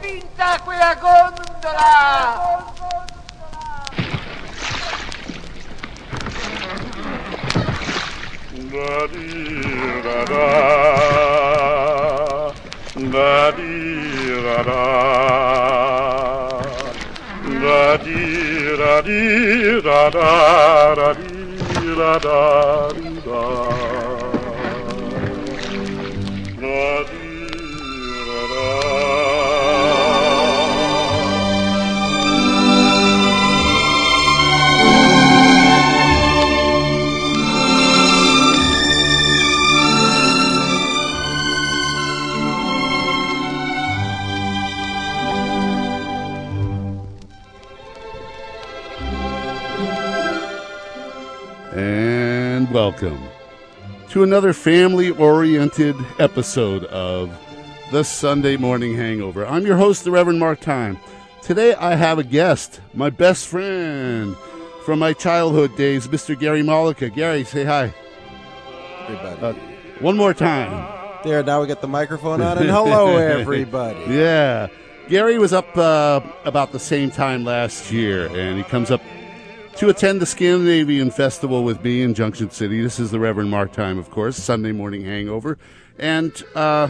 spinta quella gondola! Da di da da, da di da da, da di da di da da, da di da da di da. Welcome to another family oriented episode of the Sunday Morning Hangover. I'm your host, the Reverend Marc Time. Today I have a guest, my best friend from my childhood days, Mr. Gary Mollica. Gary, say hi. everybody. Uh, one more time. there, now we get the microphone on, and hello, everybody. Yeah. Gary was up uh, about the same time last year, and he comes up to attend the Scandinavian Festival with me in Junction City. This is the Reverend Marc Time, of course, Sunday morning hangover. And uh,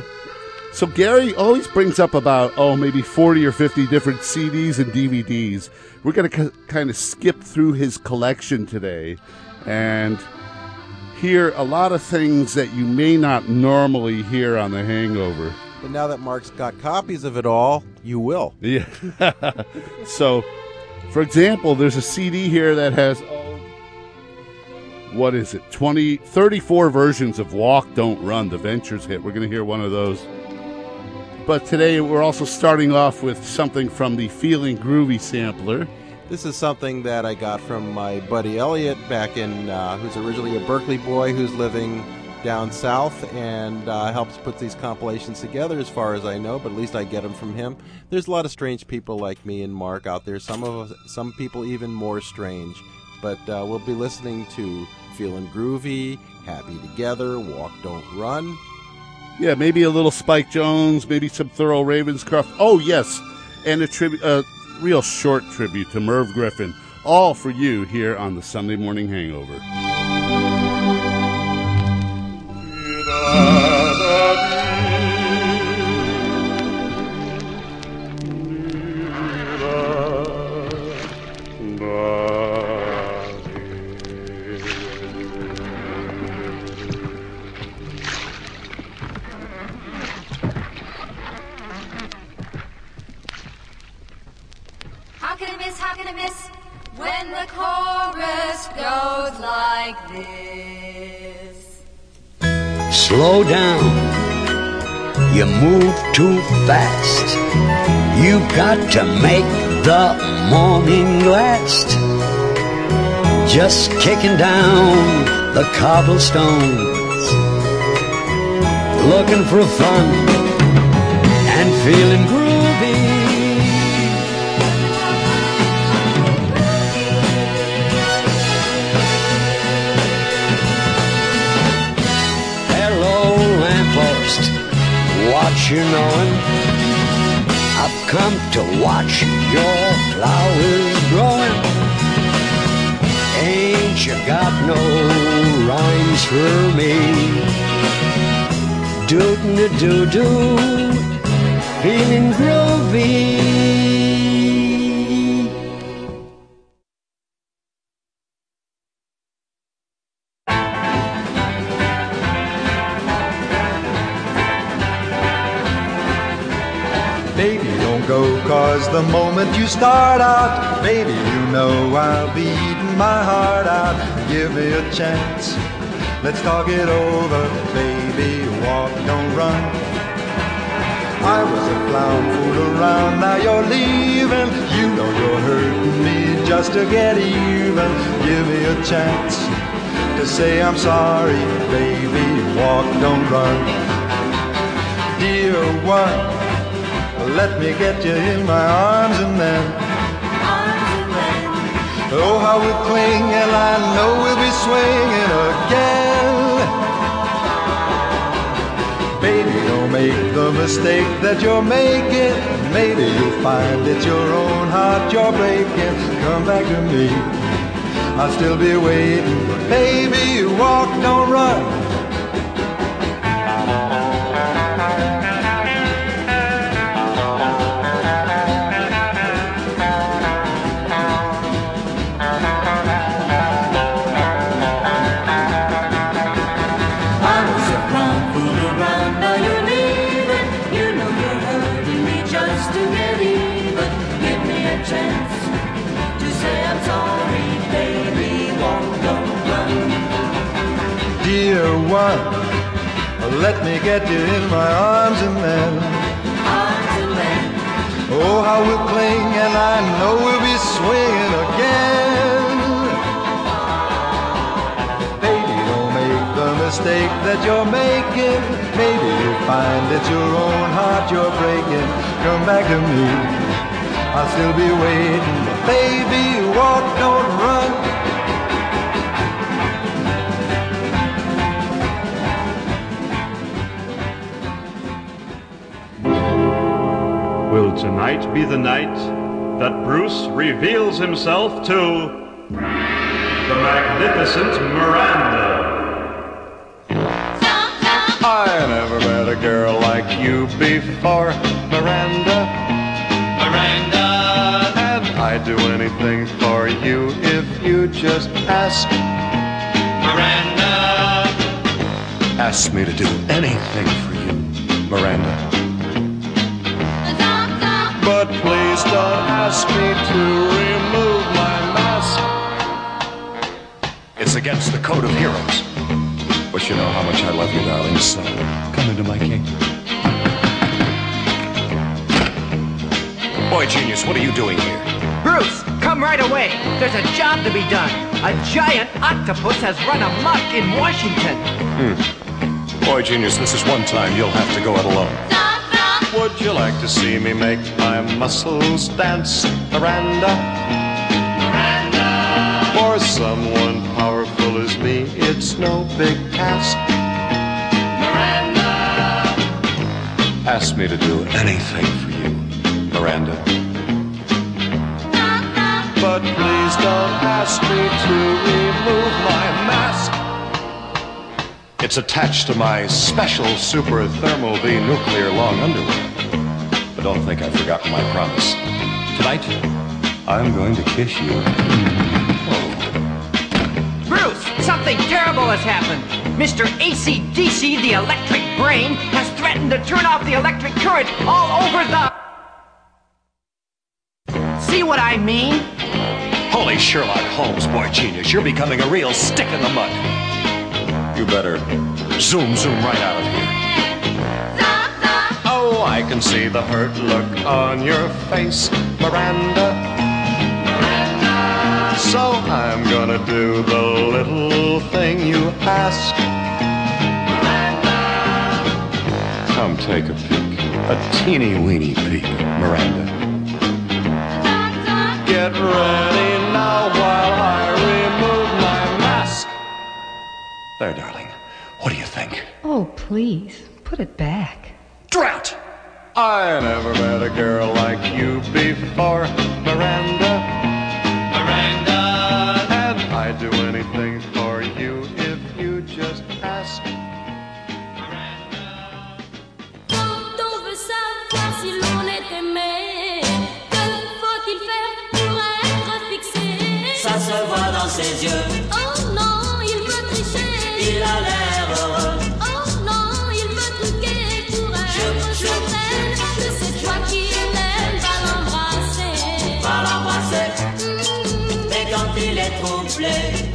so Gary always brings up about, oh, maybe 40 or 50 different CDs and DVDs. We're going to c- kind of skip through his collection today and hear a lot of things that you may not normally hear on the hangover. But now that Marc's got copies of it all, you will. Yeah. so, for example, there's a CD here that has oh, what is it? 20 34 versions of Walk Don't Run, the Ventures hit. We're going to hear one of those. But today we're also starting off with something from the Feeling Groovy sampler. This is something that I got from my buddy Elliot back in, uh, who's originally a Berkeley boy who's living down south and uh, helps put these compilations together, as far as I know. But at least I get them from him. There's a lot of strange people like me and Marc out there. Some of us, some people even more strange. But uh, we'll be listening to "Feeling Groovy," "Happy Together," "Walk Don't Run." Yeah, maybe a little Spike Jones, maybe some Thurl Ravenscroft. Oh, yes, and a tribute, a real short tribute to Merv Griffin. All for you here on the Sunday Morning Hangover. Slow down. You move too fast. You got to make the morning last. Just kicking down the cobblestones. Looking for fun and feeling groovy. What you knowing? I've come to watch your flowers growing. Ain't you got no rhymes for me? Dootin' a doo doo, feeling groovy. The moment you start out, baby, you know I'll be eating my heart out. Give me a chance, let's talk it over, baby, walk, don't run. I was a clown, fool around, now you're leaving. You know you're hurting me just to get even. Give me a chance to say I'm sorry, baby, walk, don't run. Dear one, let me get you in my arms and then. Oh, how we'll cling, and I know we'll be swinging again. Baby, don't make the mistake that you're making. Maybe you'll find it's your own heart you're breaking. Come back to me. I'll still be waiting. Baby, walk, don't run. Now you're leaving. You know you're hurting me just to get even. Give me a chance to say I'm sorry, baby. Walk, don't run. Dear one, let me get you in my arms and then. Arms and then, Oh, how we'll cling, and I know we'll be swinging again. Mistake that you're making. Maybe you'll find it's your own heart you're breaking. Come back to me. I'll still be waiting. Baby, walk, don't run. Will tonight be the night that Bruce reveals himself to the magnificent Miranda? I never met a girl like you before, Miranda. Miranda. And I'd do anything for you if you just ask. Miranda. Ask me to do anything for you, Miranda. But please don't ask me to remove my mask. It's against the code of heroes. But you know how much I love you, darling, so come into my kingdom. Boy, genius, what are you doing here? Bruce, come right away. There's a job to be done. A giant octopus has run amok in Washington. Hmm. Boy, genius, this is one time you'll have to go it alone. Would you like to see me make my muscles dance, Miranda? Miranda. For someone powerful as me, it's no big task. Miranda. Ask me to do anything for you, Miranda. But please don't ask me to remove my mask. It's attached to my special super thermal V nuclear long underwear. But don't think I've forgotten my promise. Tonight, I'm going to kiss you. Bruce, something terrible has happened. Mr. ACDC, the electric brain, has threatened to turn off the electric current all over the. See what I mean? Holy Sherlock Holmes, boy genius, you're becoming a real stick in the mud. You better zoom, zoom right out of here. Oh, I can see the hurt look on your face, Miranda. So I'm gonna do the little thing you ask. Come take a peek. A teeny weeny peek, Miranda. Get ready now while I remove my mask. There, darling. What do you think? Oh, please, put it back. Drat! I never met a girl like you before. Miranda. Est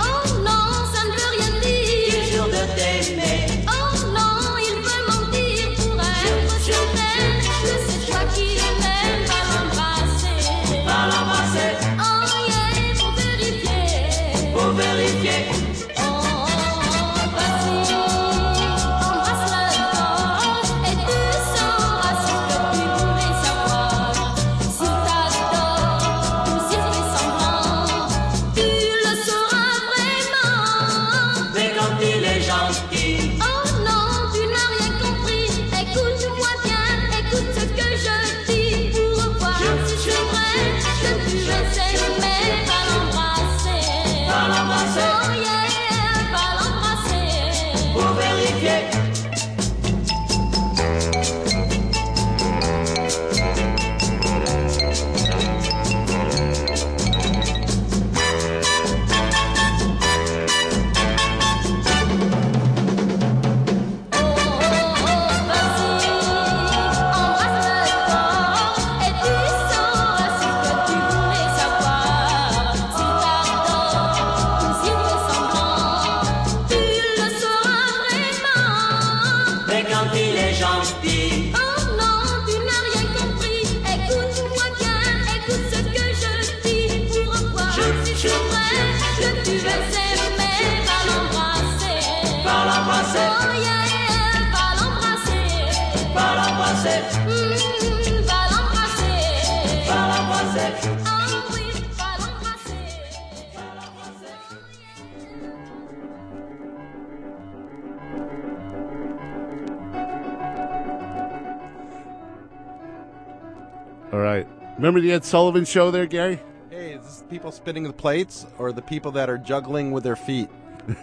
All right. Remember the Ed Sullivan show there, Gary? Hey, is this people spinning the plates or the people that are juggling with their feet?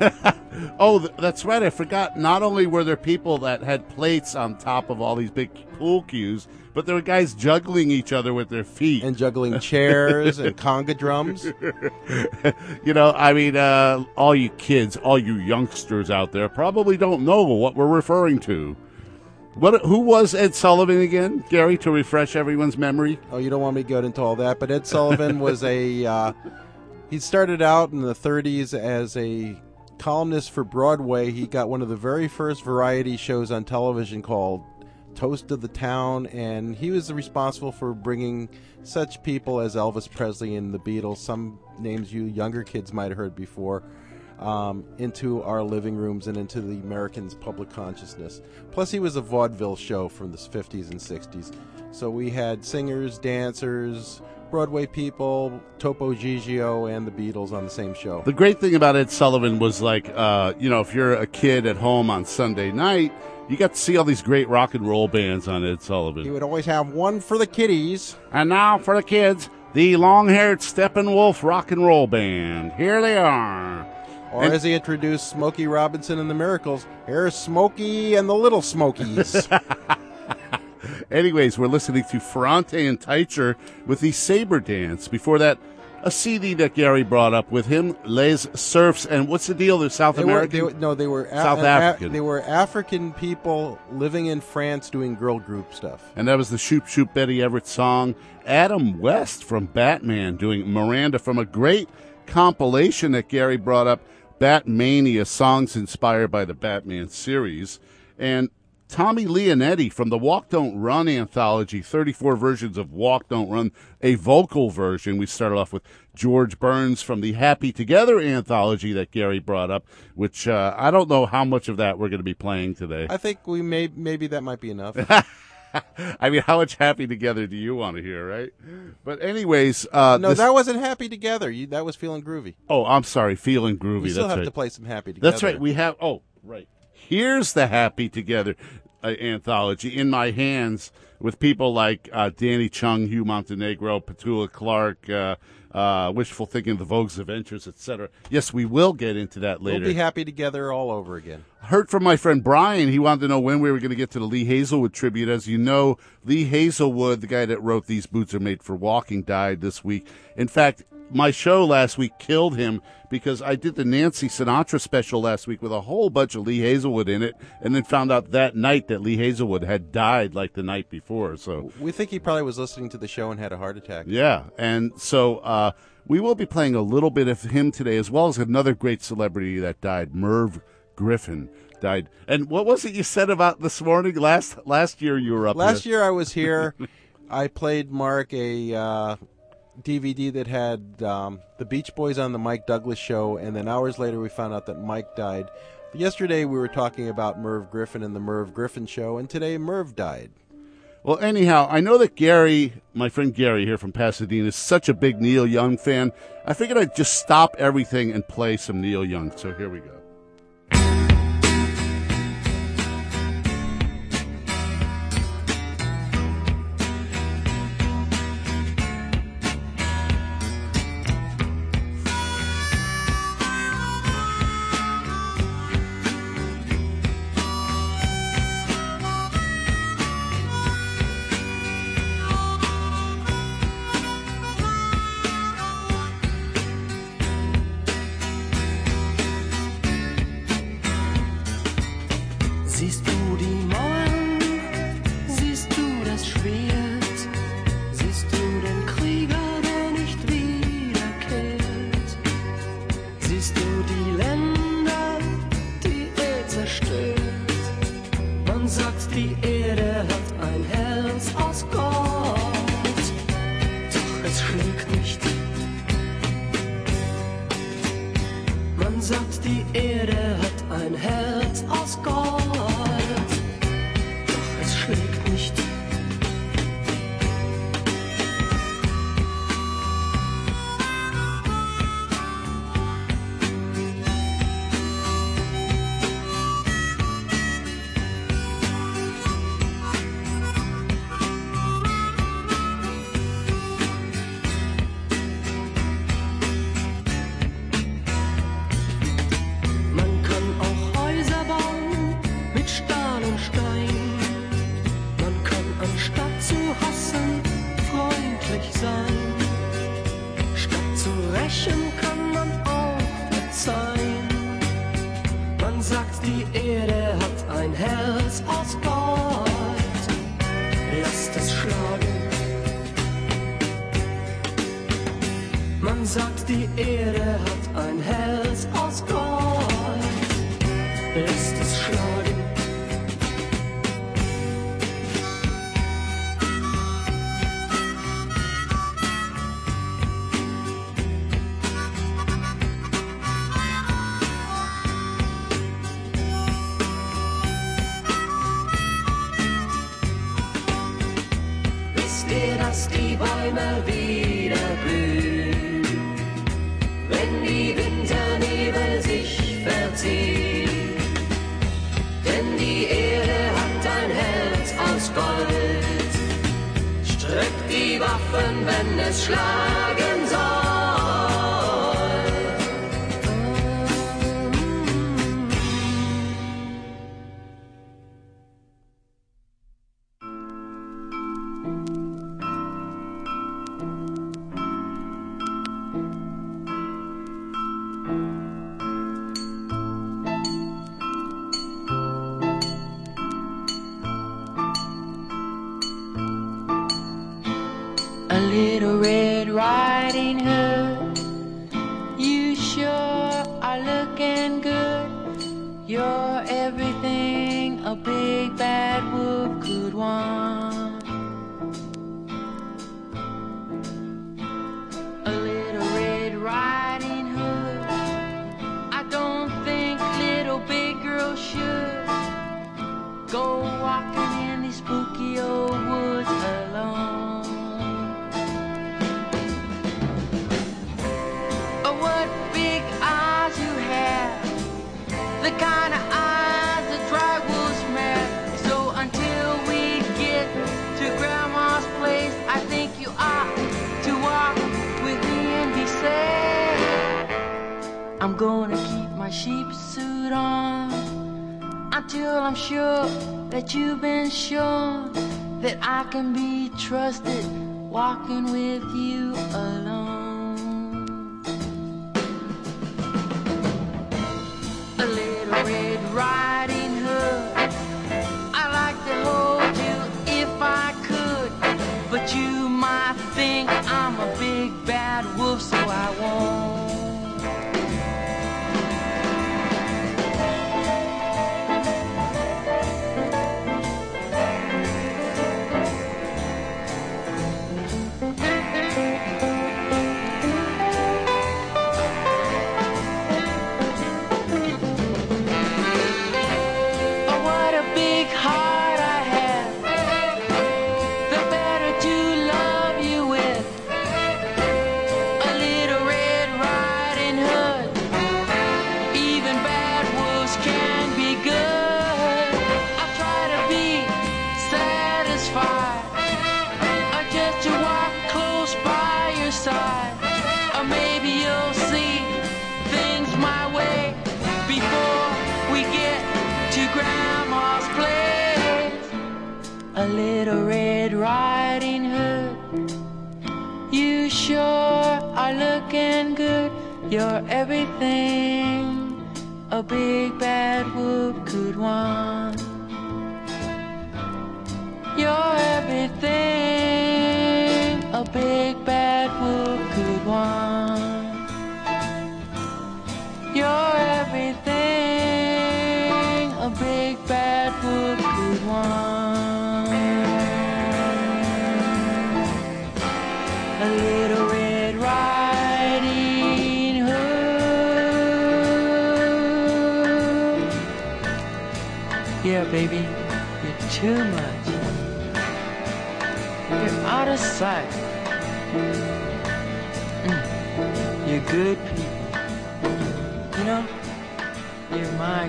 Oh, that's right. I forgot. Not only were there people that had plates on top of all these big pool cues, but there were guys juggling each other with their feet. And juggling chairs and conga drums. you know, I mean, uh, all you kids, all you youngsters out there probably don't know what we're referring to. What? Who was Ed Sullivan again, Gary? To refresh everyone's memory. Oh, you don't want me to go into all that, but Ed Sullivan was a. Uh, he started out in the 30s as a columnist for Broadway. He got one of the very first variety shows on television called Toast of the Town, and he was responsible for bringing such people as Elvis Presley and the Beatles, some names you younger kids might have heard before, um, into our living rooms and into the Americans' public consciousness. Plus, he was a vaudeville show from the 50s and 60s. So we had singers, dancers, Broadway people, Topo Gigio, and the Beatles on the same show. The great thing about Ed Sullivan was like, uh, you know, if you're a kid at home on Sunday night, you got to see all these great rock and roll bands on Ed Sullivan. He would always have one for the kiddies. And now for the kids, the long-haired Steppenwolf Rock and Roll Band. Here they are. Or And- as he introduced Smokey Robinson and the Miracles, here's Smokey and the Little Smokies. Anyways, we're listening to Ferrante and Teicher with the Saber Dance. Before that, a CD that Gary brought up with him, Les Surfs. And what's the deal? They're South they were, American. they were, no, they were a- South a- African. they were African people living in France doing girl group stuff. And that was the Shoop Shoop Betty Everett song. Adam West from Batman doing Miranda from a great compilation that Gary brought up, Batmania, songs inspired by the Batman series. And Tommy Leonetti from the Walk Don't Run anthology, 34 versions of Walk Don't Run, a vocal version. We started off with George Burns from the Happy Together anthology that Gary brought up, which uh, I don't know how much of that we're going to be playing today. I think we may maybe that might be enough. I mean, how much happy together do you want to hear, right? But anyways, uh, no, this- that wasn't happy together. You, that was feeling groovy. oh, I'm sorry, feeling groovy. We still That's have right. to play some happy together. That's right. We have. Oh, right. Here's the happy together anthology in my hands with people like uh, Danny Chung, Hugo Montenegro, Petula Clark, uh, uh, Wishful Thinking, The Vogue's Adventures, etc. Yes, we will get into that later. We'll be happy together all over again. heard from my friend Brian. He wanted to know when we were going to get to the Lee Hazlewood tribute. As you know, Lee Hazlewood, the guy that wrote These Boots Are Made for Walking, died this week. In fact, my show last week killed him because I did the Nancy Sinatra special last week with a whole bunch of Lee Hazlewood in it, and then found out that night that Lee Hazlewood had died like the night before. So We think he probably was listening to the show and had a heart attack. yeah, and so uh, we will be playing a little bit of him today, as well as another great celebrity that died, Merv Griffin died. And what was it you said about this morning? Last last year you were up. Last here. year I was here. I played Marc a uh, DVD that had um, the Beach Boys on the Mike Douglas show, and then hours later we found out that Mike died. Yesterday we were talking about Merv Griffin and the Merv Griffin show, and today Merv died. Well, anyhow, I know that Gary, my friend Gary here from Pasadena, is such a big Neil Young fan. I figured I'd just stop everything and play some Neil Young. So here we go. Yeah. I'm gonna keep my sheep suit on until I'm sure that you've been shown that I can be trusted walking with you alone. a little red riding hood. You sure are looking good, you're everything a big bad wolf could want. You're everything a big bad too much. You're out of sight. Mm. You're good people. You know, you're my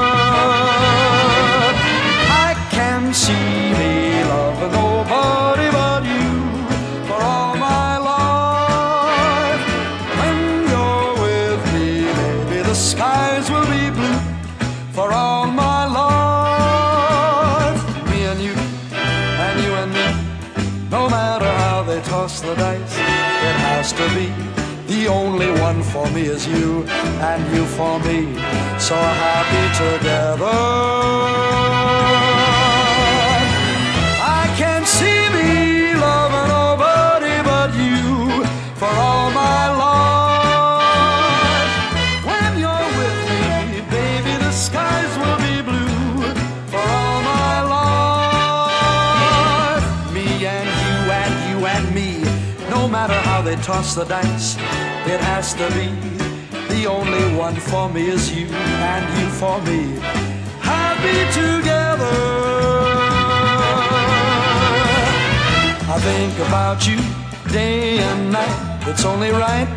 Only one for me is you, and you for me, so happy together. I can see me loving nobody but you for all my life. When you're with me, baby, the skies will be blue for all my life. Me and you and you and me, no matter how they toss the dice, it has to be. The only one for me is you and you for me. Happy together. I think about you day and night. It's only right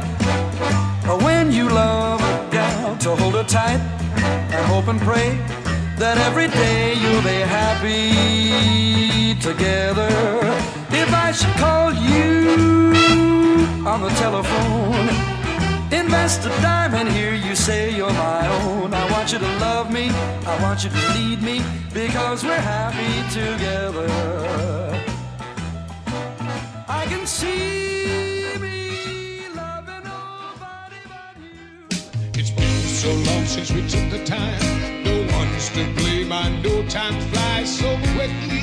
But when you love a gal to hold her tight and hope and pray that every day you'll be happy together. If I should call you on the telephone, invest a dime and hear you say you're my own. I want you to love me, I want you to lead me because we're happy together. I can see me loving nobody but you. It's been so long since we took the time. No one's to blame. I know time flies so quickly.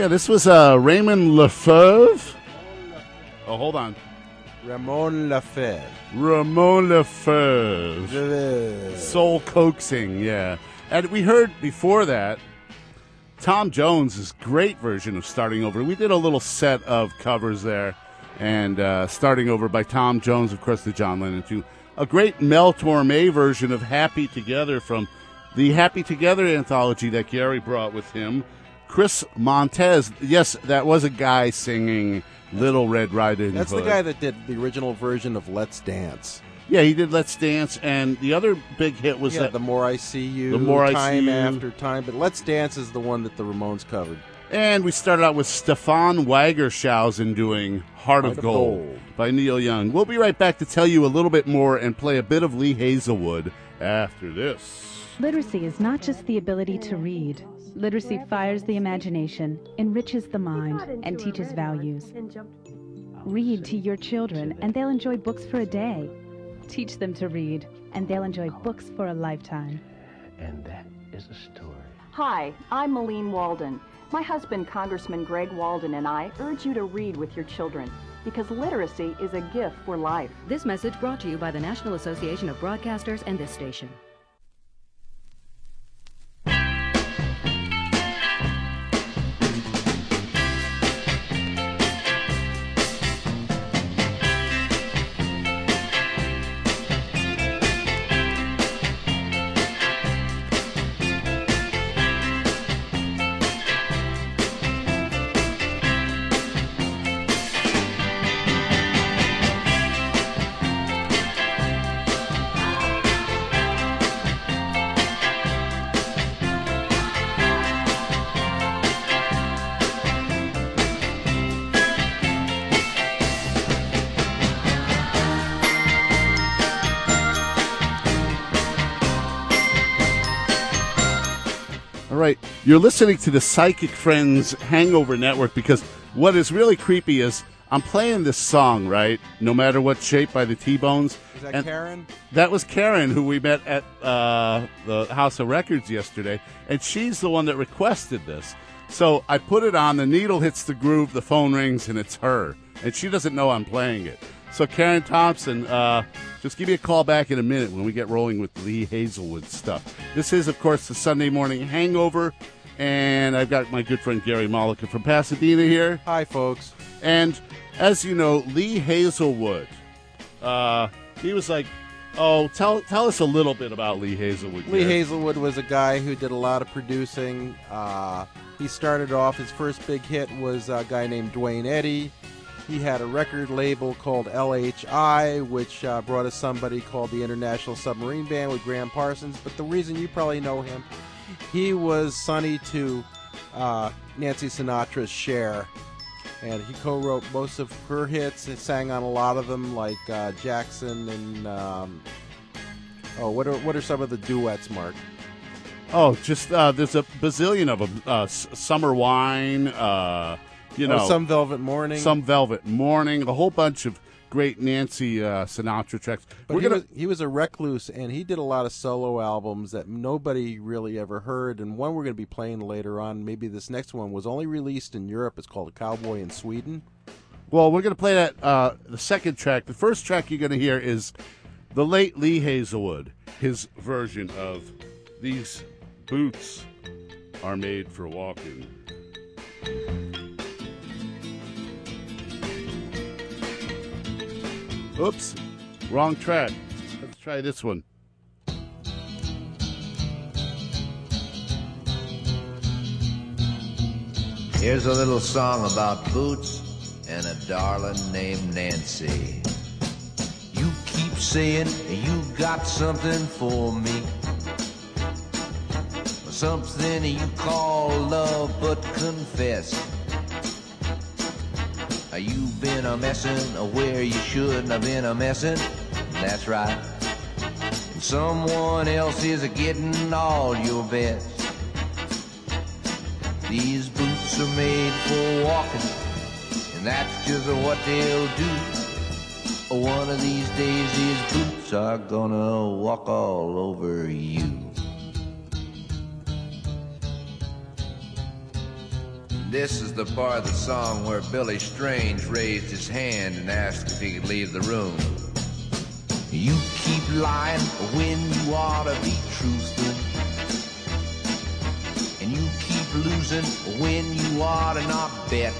Yeah, this was uh, Raymond Lefèvre. Oh, hold on. Ramon Lefèvre. Ramon Lefèvre. Soul coaxing, yeah. And we heard before that Tom Jones' great version of Starting Over. We did a little set of covers there, and uh, Starting Over by Tom Jones, of course, the John Lennon too. A great Mel Torme version of Happy Together from the Happy Together anthology that Gary brought with him. Chris Montez, yes, that was a guy singing Little Red Riding That's the guy that did the original version of Let's Dance. Yeah, he did Let's Dance, and the other big hit was yeah, that the more I see you, The More I time See You. after time. But Let's Dance is the one that the Ramones covered. And we started out with Stefan Waggershausen doing Heart, of, of Gold, Gold. by Neil Young. We'll be right back to tell you a little bit more and play a bit of Lee Hazlewood after this. Literacy is not just the ability to read. Literacy fires the imagination, enriches the mind, and teaches values. Read to your children, and they'll enjoy books for a day. Teach them to read, and they'll enjoy books for a lifetime. And that is a story. Hi, I'm Mylene Walden. My husband, Congressman Greg Walden, and I urge you to read with your children because literacy is a gift for life. This message brought to you by the National Association of Broadcasters and this station. You're listening to the Psychic Friends Hangover Network because what is really creepy is I'm playing this song, right? No matter what shape by the T Bones. Is that Karen? That was Karen, who we met at uh, the House of Records yesterday, and she's the one that requested this. So I put it on, the needle hits the groove, the phone rings, and it's her. And she doesn't know I'm playing it. So, Karen Thompson, uh, just give me a call back in a minute when we get rolling with Lee Hazlewood stuff. This is, of course, the Sunday morning hangover, and I've got my good friend Gary Mollica from Pasadena here. Hi, folks. And as you know, Lee Hazlewood, uh, he was like, "Oh, tell tell us a little bit about Lee Hazlewood." Lee Gary." Hazlewood was a guy who did a lot of producing. Uh, he started off, his first big hit was a guy named Duane Eddy. He had a record label called LHI, which uh, brought us somebody called the International Submarine Band with Gram Parsons. But the reason you probably know him, he was Sonny to uh, Nancy Sinatra's Cher, And he co wrote most of her hits and sang on a lot of them, like uh, Jackson and. Um, oh, what are, what are some of the duets, Marc? Oh, just uh, there's a bazillion of them. Uh, Summer Wine, uh, you Oh, know, Some Velvet Morning. some Velvet Morning, a whole bunch of great Nancy uh, Sinatra tracks. But We're he, gonna was, he was a recluse, and he did a lot of solo albums that nobody really ever heard. And one we're going to be playing later on, maybe this next one, was only released in Europe. It's called A Cowboy in Sweden. Well, we're going to play that uh, the second track. The first track you're going to hear is the late Lee Hazlewood, his version of "These Boots Are Made for Walking." Oops, wrong track. Let's try this one. Here's a little song about boots and a darling named Nancy. You keep saying you got something for me. Something you call love, but confess. You've been a messin' where you shouldn't have been a messin'. That's right. And someone else is a getting all your best. These boots are made for walking, and that's just what they'll do. One of these days, these boots are gonna walk all over you. This is the part of the song where Billy Strange raised his hand and asked if he could leave the room. You keep lying when you ought to be truthful. And you keep losing when you ought to not bet.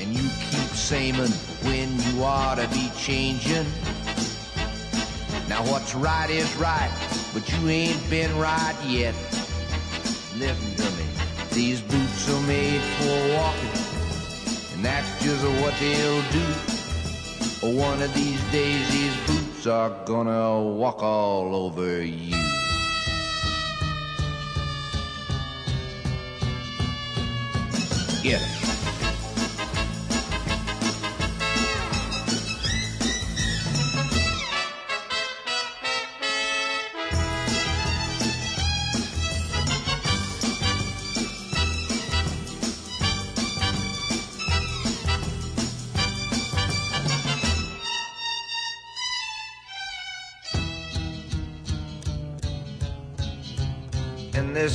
And you keep saying when you ought to be changing. Now what's right is right, but you ain't been right yet. Listen to me. These boots are made for walking, and that's just what they'll do. One of these days, these boots are gonna walk all over you. Get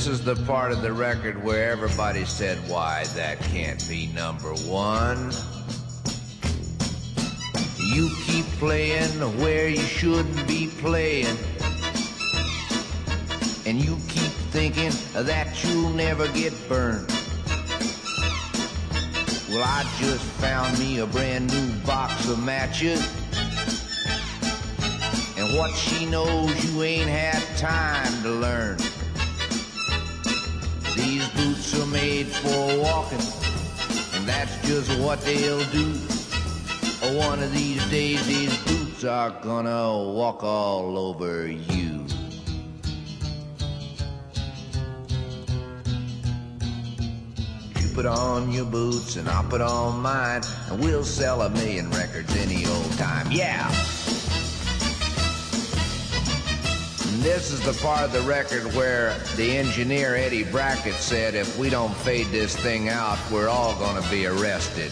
this is the part of the record where everybody said, why, that can't be number one. You keep playing where you shouldn't be playing. And you keep thinking that you'll never get burned. Well, I just found me a brand new box of matches. And what she knows you ain't had time to learn. These boots are made for walking, and that's just what they'll do. One of these days, these boots are gonna walk all over you. You put on your boots and I'll put on mine, and we'll sell a million records any old time. Yeah! This is the part of the record where the engineer Eddie Brackett said if we don't fade this thing out, we're all gonna be arrested.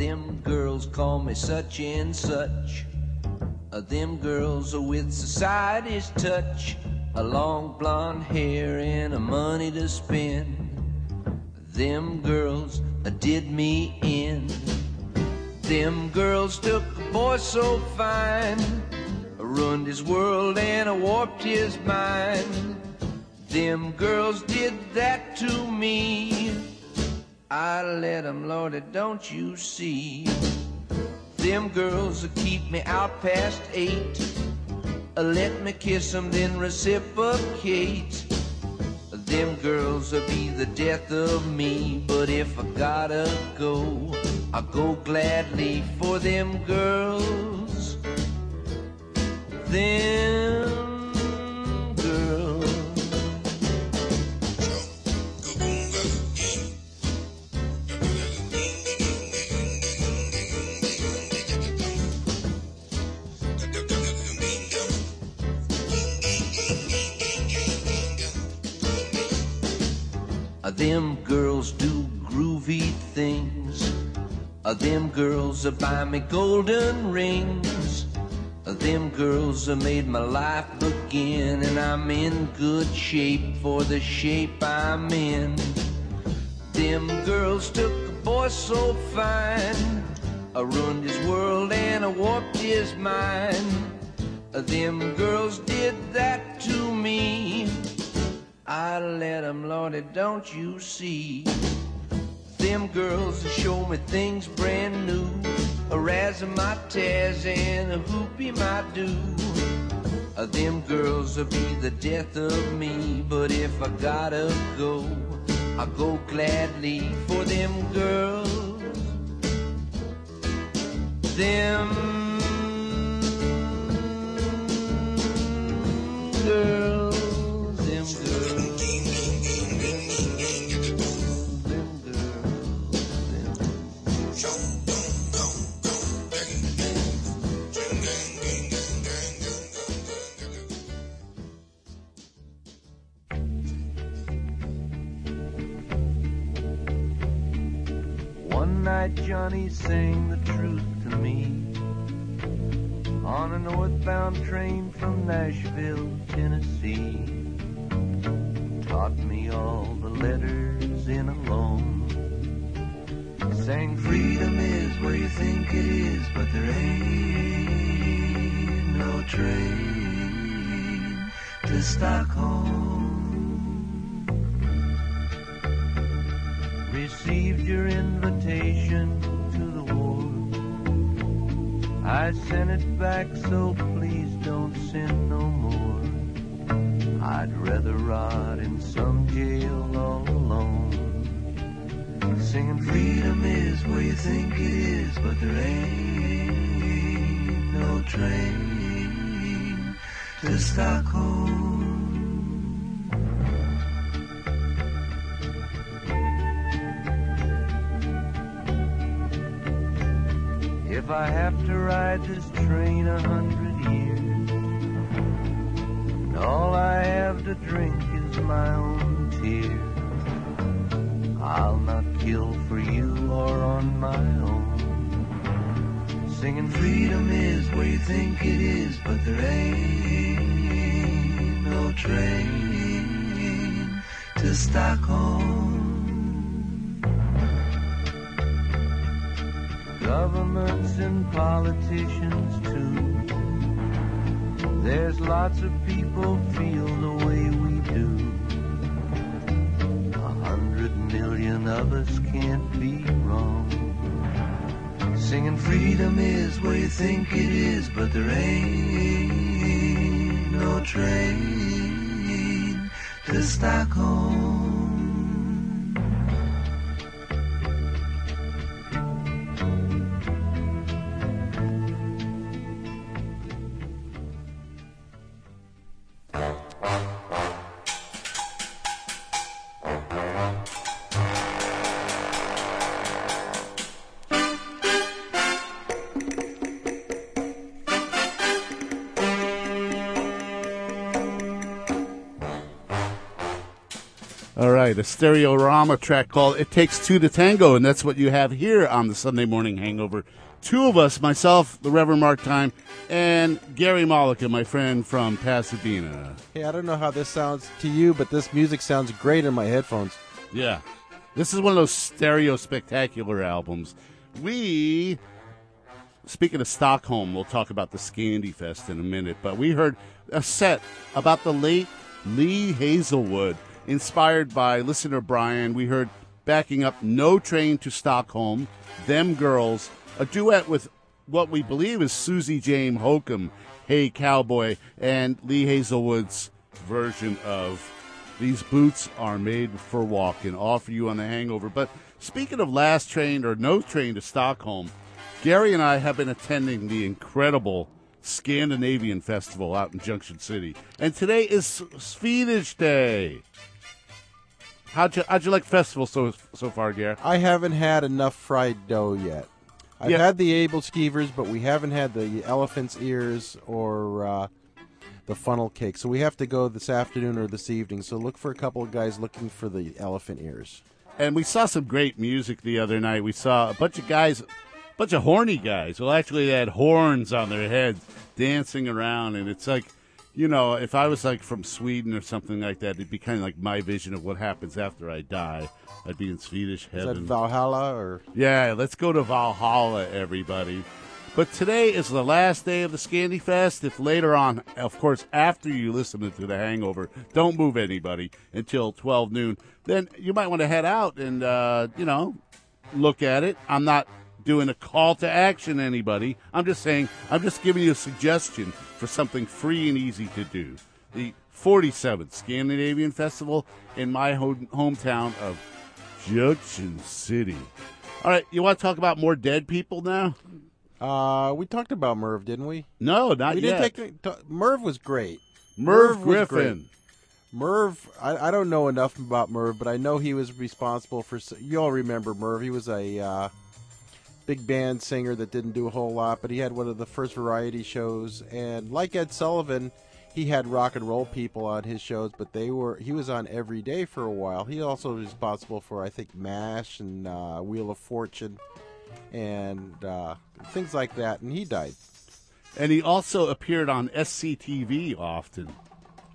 Them girls call me such and such. Uh, them girls are with society's touch. A long blonde hair and a money to spend. Them girls uh, did me in. Them girls took a boy so fine, ruined his world and warped his mind. Them girls did that to me. I let 'em, Lordy, don't you see? Them girls that keep me out past eight. Uh, Let me kiss 'em, then reciprocate. Them girls will be the death of me. But if I gotta go, I'll go gladly for them girls. Them Uh, Them girls uh, buy me golden rings. Uh, Them girls uh, made my life begin, and I'm in good shape for the shape I'm in. Them girls took a boy so fine, uh, ruined his world and uh, warped his mind. Uh, Them girls did that to me. I let let 'em, Lordy, don't you see? Them girls that show me things brand new. A razzmatazz and a hoopy my do. Uh, them girls will be the death of me. But if I gotta go, I'll go gladly for them girls. Them girls, Johnny sang the truth to me on a northbound train from Nashville, Tennessee. Taught me all the letters in a loan. Sang freedom is where you think it is, but there ain't no train to Stockholm. I sent it back, so please don't send no more. I'd rather rot in some jail all alone. Singing freedom is where you think it is, but there ain't no train to Stockholm. If I have to this train a hundred years, and all I have to drink is my own tears, I'll not kill for you or on my own. Singing freedom is where you think it is, but there ain't no train to Stockholm. Governments and politicians too. There's lots of people feel the way we do. A hundred million of us can't be wrong. Singing freedom is where you think it is, but there ain't no train to Stockholm. A stereorama track called It Takes Two to Tango, and that's what you have here on the Sunday Morning Hangover. Two of us, myself, the Reverend Marc Time, and Gary Mollica, my friend from Pasadena. Hey, I don't know how this sounds to you, but this music sounds great in my headphones. Yeah. This is one of those stereo spectacular albums. We, speaking of Stockholm, we'll talk about the Scandyfest in a minute, but we heard a set about the late Lee Hazlewood, inspired by listener Brian. We heard backing up No Train to Stockholm, Them Girls, a duet with what we believe is Suzi Jane Hokom, Hey Cowboy, and Lee Hazlewood's version of These Boots Are Made for Walking, offer you on the hangover. But speaking of last train or no train to Stockholm, Gary and I have been attending the incredible Scandinavian Festival out in Junction City. And today is Swedish Day. How'd you, how'd you like festival so so far, Gary? I haven't had enough fried dough yet. I've Yeah. had the aebleskivers, but we haven't had the elephant's ears or uh, the funnel cake. So we have to go this afternoon or this evening. So look for a couple of guys looking for the elephant ears. And we saw some great music the other night. We saw a bunch of guys, a bunch of horny guys. Well, actually, they had horns on their heads dancing around. And it's like, you know, if I was like from Sweden or something like that, it'd be kind of like my vision of what happens after I die. I'd be in Swedish Is that heaven. Valhalla or Yeah, let's go to Valhalla, everybody. But today is the last day of the Scandyfest. If later on, of course, after you listen to The Hangover, don't move anybody until 12 noon, then you might want to head out and, uh, you know, look at it. I'm not doing a call to action, anybody. I'm just saying, I'm just giving you a suggestion for something free and easy to do. The 47th Scandinavian Festival in my home- hometown of Junction City. All right, you want to talk about more dead people now? Uh, we talked about Merv, didn't we? No, not we yet. didn't take t- Merv was great. Merv was Griffin. Merv, I, I don't know enough about Merv, but I know he was responsible for. You all remember Merv? He was a uh, big band singer that didn't do a whole lot, but he had one of the first variety shows, and like Ed Sullivan, he had rock and roll people on his shows, but they were he was on every day for a while. He also was responsible for I think Mash and uh, Wheel of Fortune and uh, things like that, and he died. And he also appeared on SCTV often.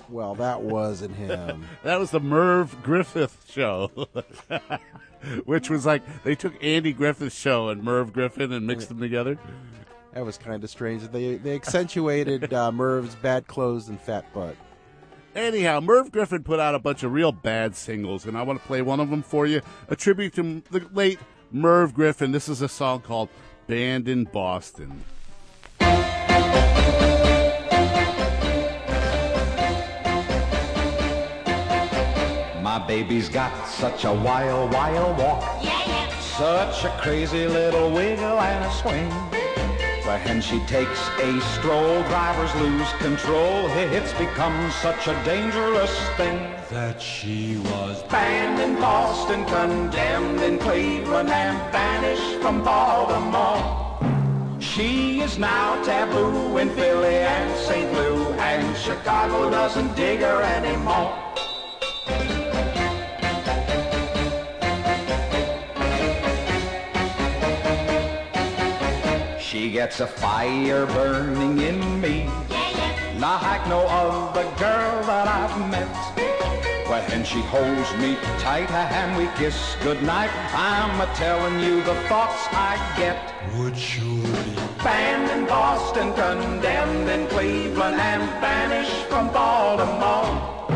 Well, that wasn't him. that was the Merv Griffith show. Which was like they took Andy Griffith's show and Merv Griffin and mixed them together. That was kind of strange. They they accentuated uh, Merv's bad clothes and fat butt. Anyhow, Merv Griffin put out a bunch of real bad singles, and I want to play one of them for you. A tribute to the late Merv Griffin. This is a song called Band in Boston. My baby's got such a wild, wild walk. Such a crazy little wiggle and a swing. When she takes a stroll, drivers lose control. It's become such a dangerous thing. That she was Banned in Boston, condemned in Cleveland, and banished from Baltimore. She is now taboo in Philly and St. Louis, and Chicago doesn't dig her anymore. She gets a fire burning in me, like no other girl that I've met. When she holds me tight and we kiss goodnight, I'm a telling you the thoughts I get. would surely Banned in Boston, condemned in Cleveland, and banished from Baltimore.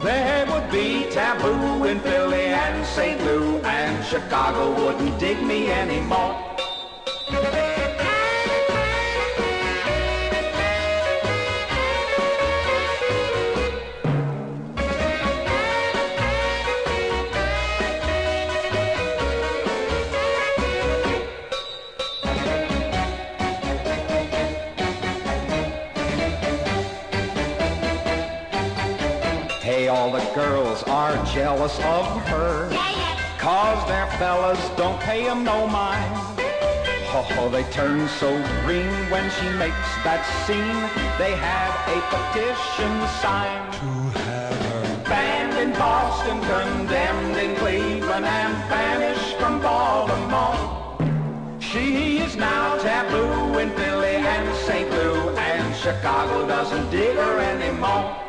There would be taboo in Philly and St. Louis, and Chicago wouldn't dig me anymore. All the girls are jealous of her. Cause their fellas don't pay 'em no mind. Oh, they turn so green when she makes that scene. They have a petition signed. to have her Banned in Boston, condemned in Cleveland, and banished from Baltimore. She is now taboo in Philly and St. Louis, and Chicago doesn't dig her anymore.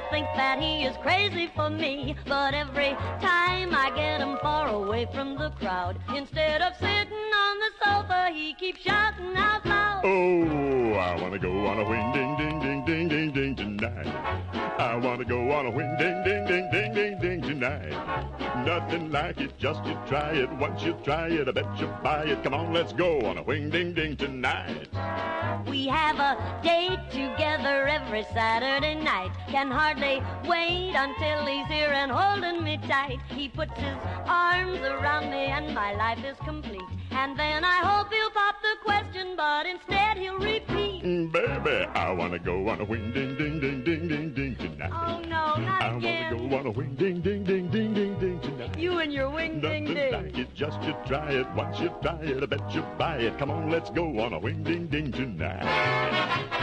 To think that he is crazy for me. But every time I get him far away from the crowd, instead of sitting on the sofa, he keeps shouting out loud. Oh, I wanna go on a wing ding ding ding ding ding ding tonight. I wanna go on a wing ding ding ding ding ding ding tonight. Nothing like it, just you try it. Once you try it, I bet you buy it. Come on, let's go on a wing ding ding tonight. We have a date together every Saturday night. Can hardly wait until he's here and holding me tight. He puts his arms around me and my life is complete. And then I hope he'll pop the question, but instead he'll repeat. Mm, Baby, I wanna go on a wing ding ding ding ding ding ding tonight. Oh no, not I again. wanna go on a wing ding ding ding ding ding ding tonight. You and your wing ding Nothing ding. like it, just you try it. Once you try it, I bet you buy it. Come on, let's go on a wing ding ding tonight.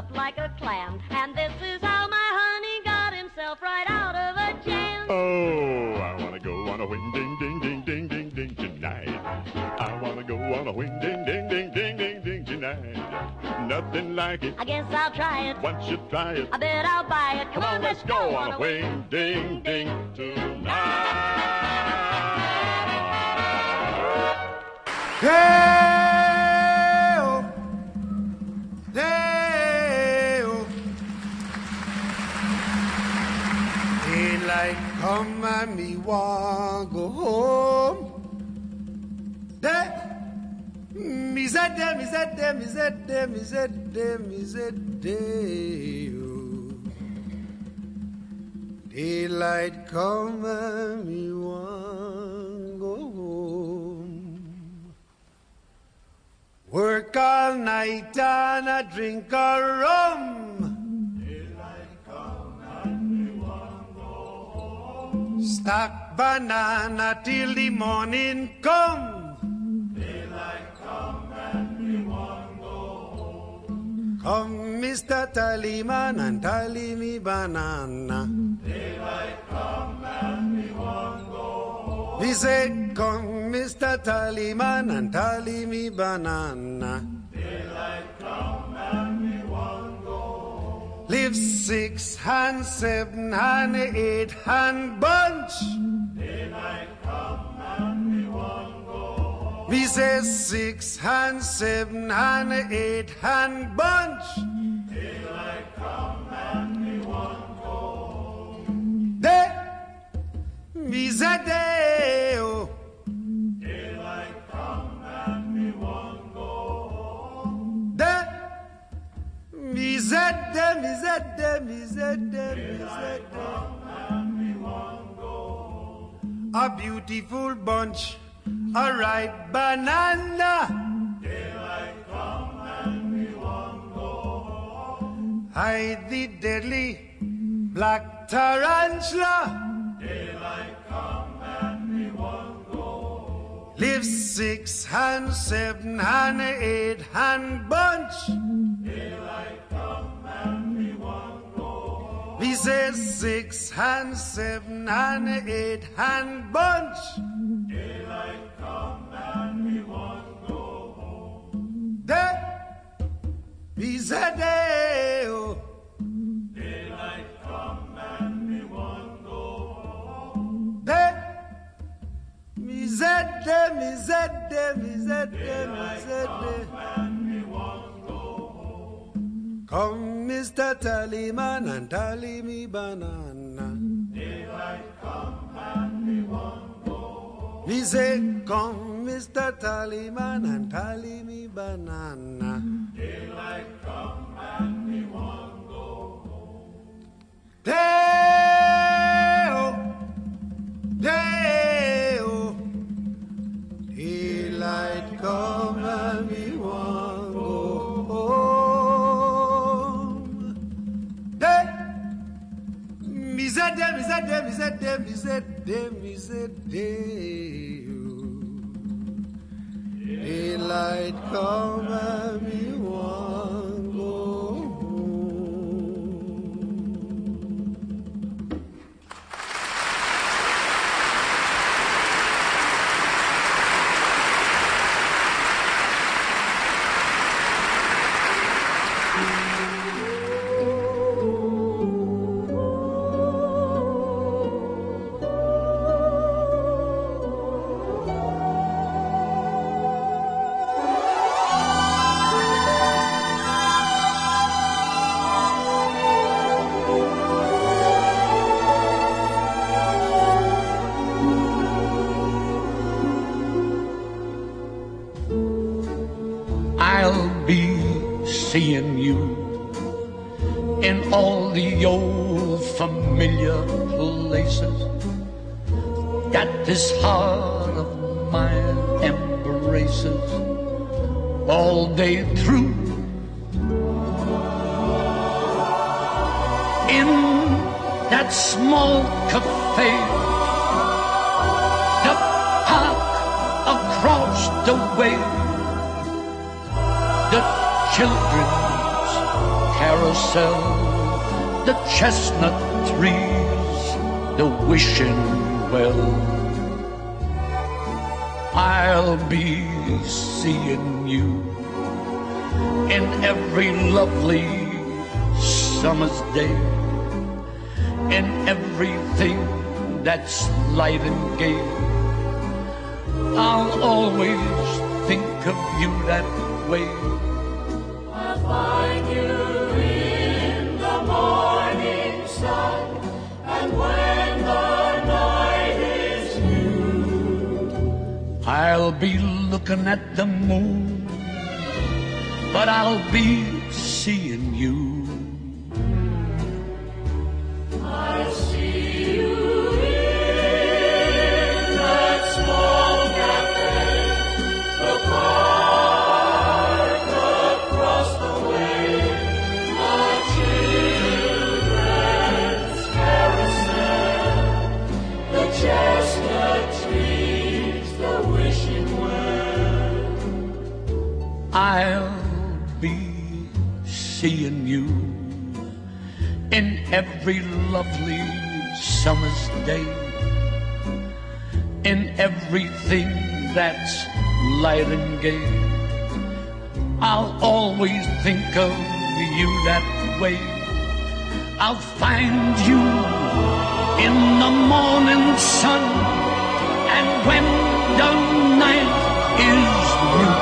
Up like a clam. And this is how my honey got himself right out of a jam. Oh, I wanna go on a wing ding ding ding ding ding ding tonight. I wanna go on a wing ding ding ding ding ding ding tonight. Nothing like it. I guess I'll try it. Once you try it, I bet I'll buy it. Come, on, let's go on a wing ding ding Hey, Daylight come and me want go home. Day, me said day, me said day, me said day, me said day, me said day. oh. Daylight come and me want go home. Work all night and I drink a rum. Stack banana till the morning come. Daylight Come, and we won't go home. Come, Mr. Tallyman, and tally me banana. Daylight come and we won't go home. We say, come, Mr. Tallyman, and tally me banana. Live six hand, seven hand, eight hand bunch. Daylight come and We one go. We say six hand, seven hand, eight hand bunch. Daylight come and we one go home. Day, me say day, oh. Day, me say day. A beautiful bunch, a ripe banana. Day I come and we won go Hide the deadly black tarantula. Live six hand, seven hand, eight hand bunch. Daylight come and We say six hand, seven hand, eight hand bunch. Daylight come Day, we say day, oh. Day, day, day, say day. Come, Mr. Tallyman, and tally me banana. Daylight come and we won't go. Me say, come, Mr. Tallyman, and tally me banana. Daylight oh, come and we won't go. Day-o, day-o. Me say me say me say me day. Daylight come and we all day through. In that small cafe, the park across the way the children's carousel, the chestnut trees, the wishing well. I'll be seeing you in every lovely summer's day, in everything that's light and gay. I'll always think of you that way. I'll be looking at the moon, but I'll be lovely summer's day, in everything that's light and gay. I'll always think of you that way. I'll find you in the morning sun, and when the night is new.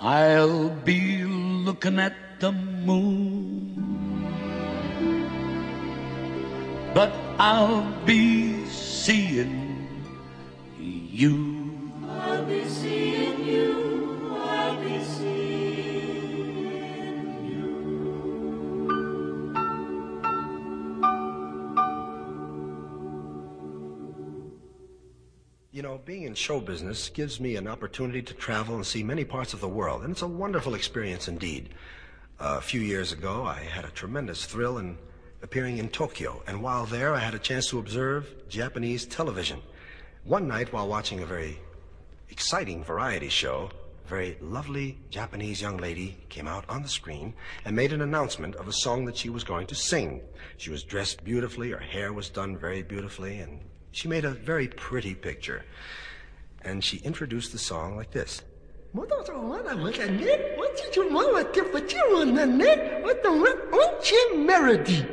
I'll be looking at the moon, but I'll be seeing you. I'll be seeing you, I'll be seeing you. You know, being in show business gives me an opportunity to travel and see many parts of the world, and it's a wonderful experience indeed. a few years ago, I had a tremendous thrill in appearing in Tokyo, and while there, I had a chance to observe Japanese television. One night, while watching a very exciting variety show, a very lovely Japanese young lady came out on the screen and made an announcement of a song that she was going to sing. She was dressed beautifully, her hair was done very beautifully, and she made a very pretty picture. And she introduced the song like this. melody.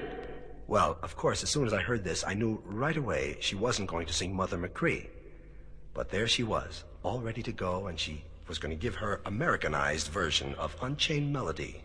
Well, of course, as soon as I heard this, I knew right away she wasn't going to sing Mother McCree. But there she was, all ready to go, and she was going to give her Americanized version of Unchained Melody.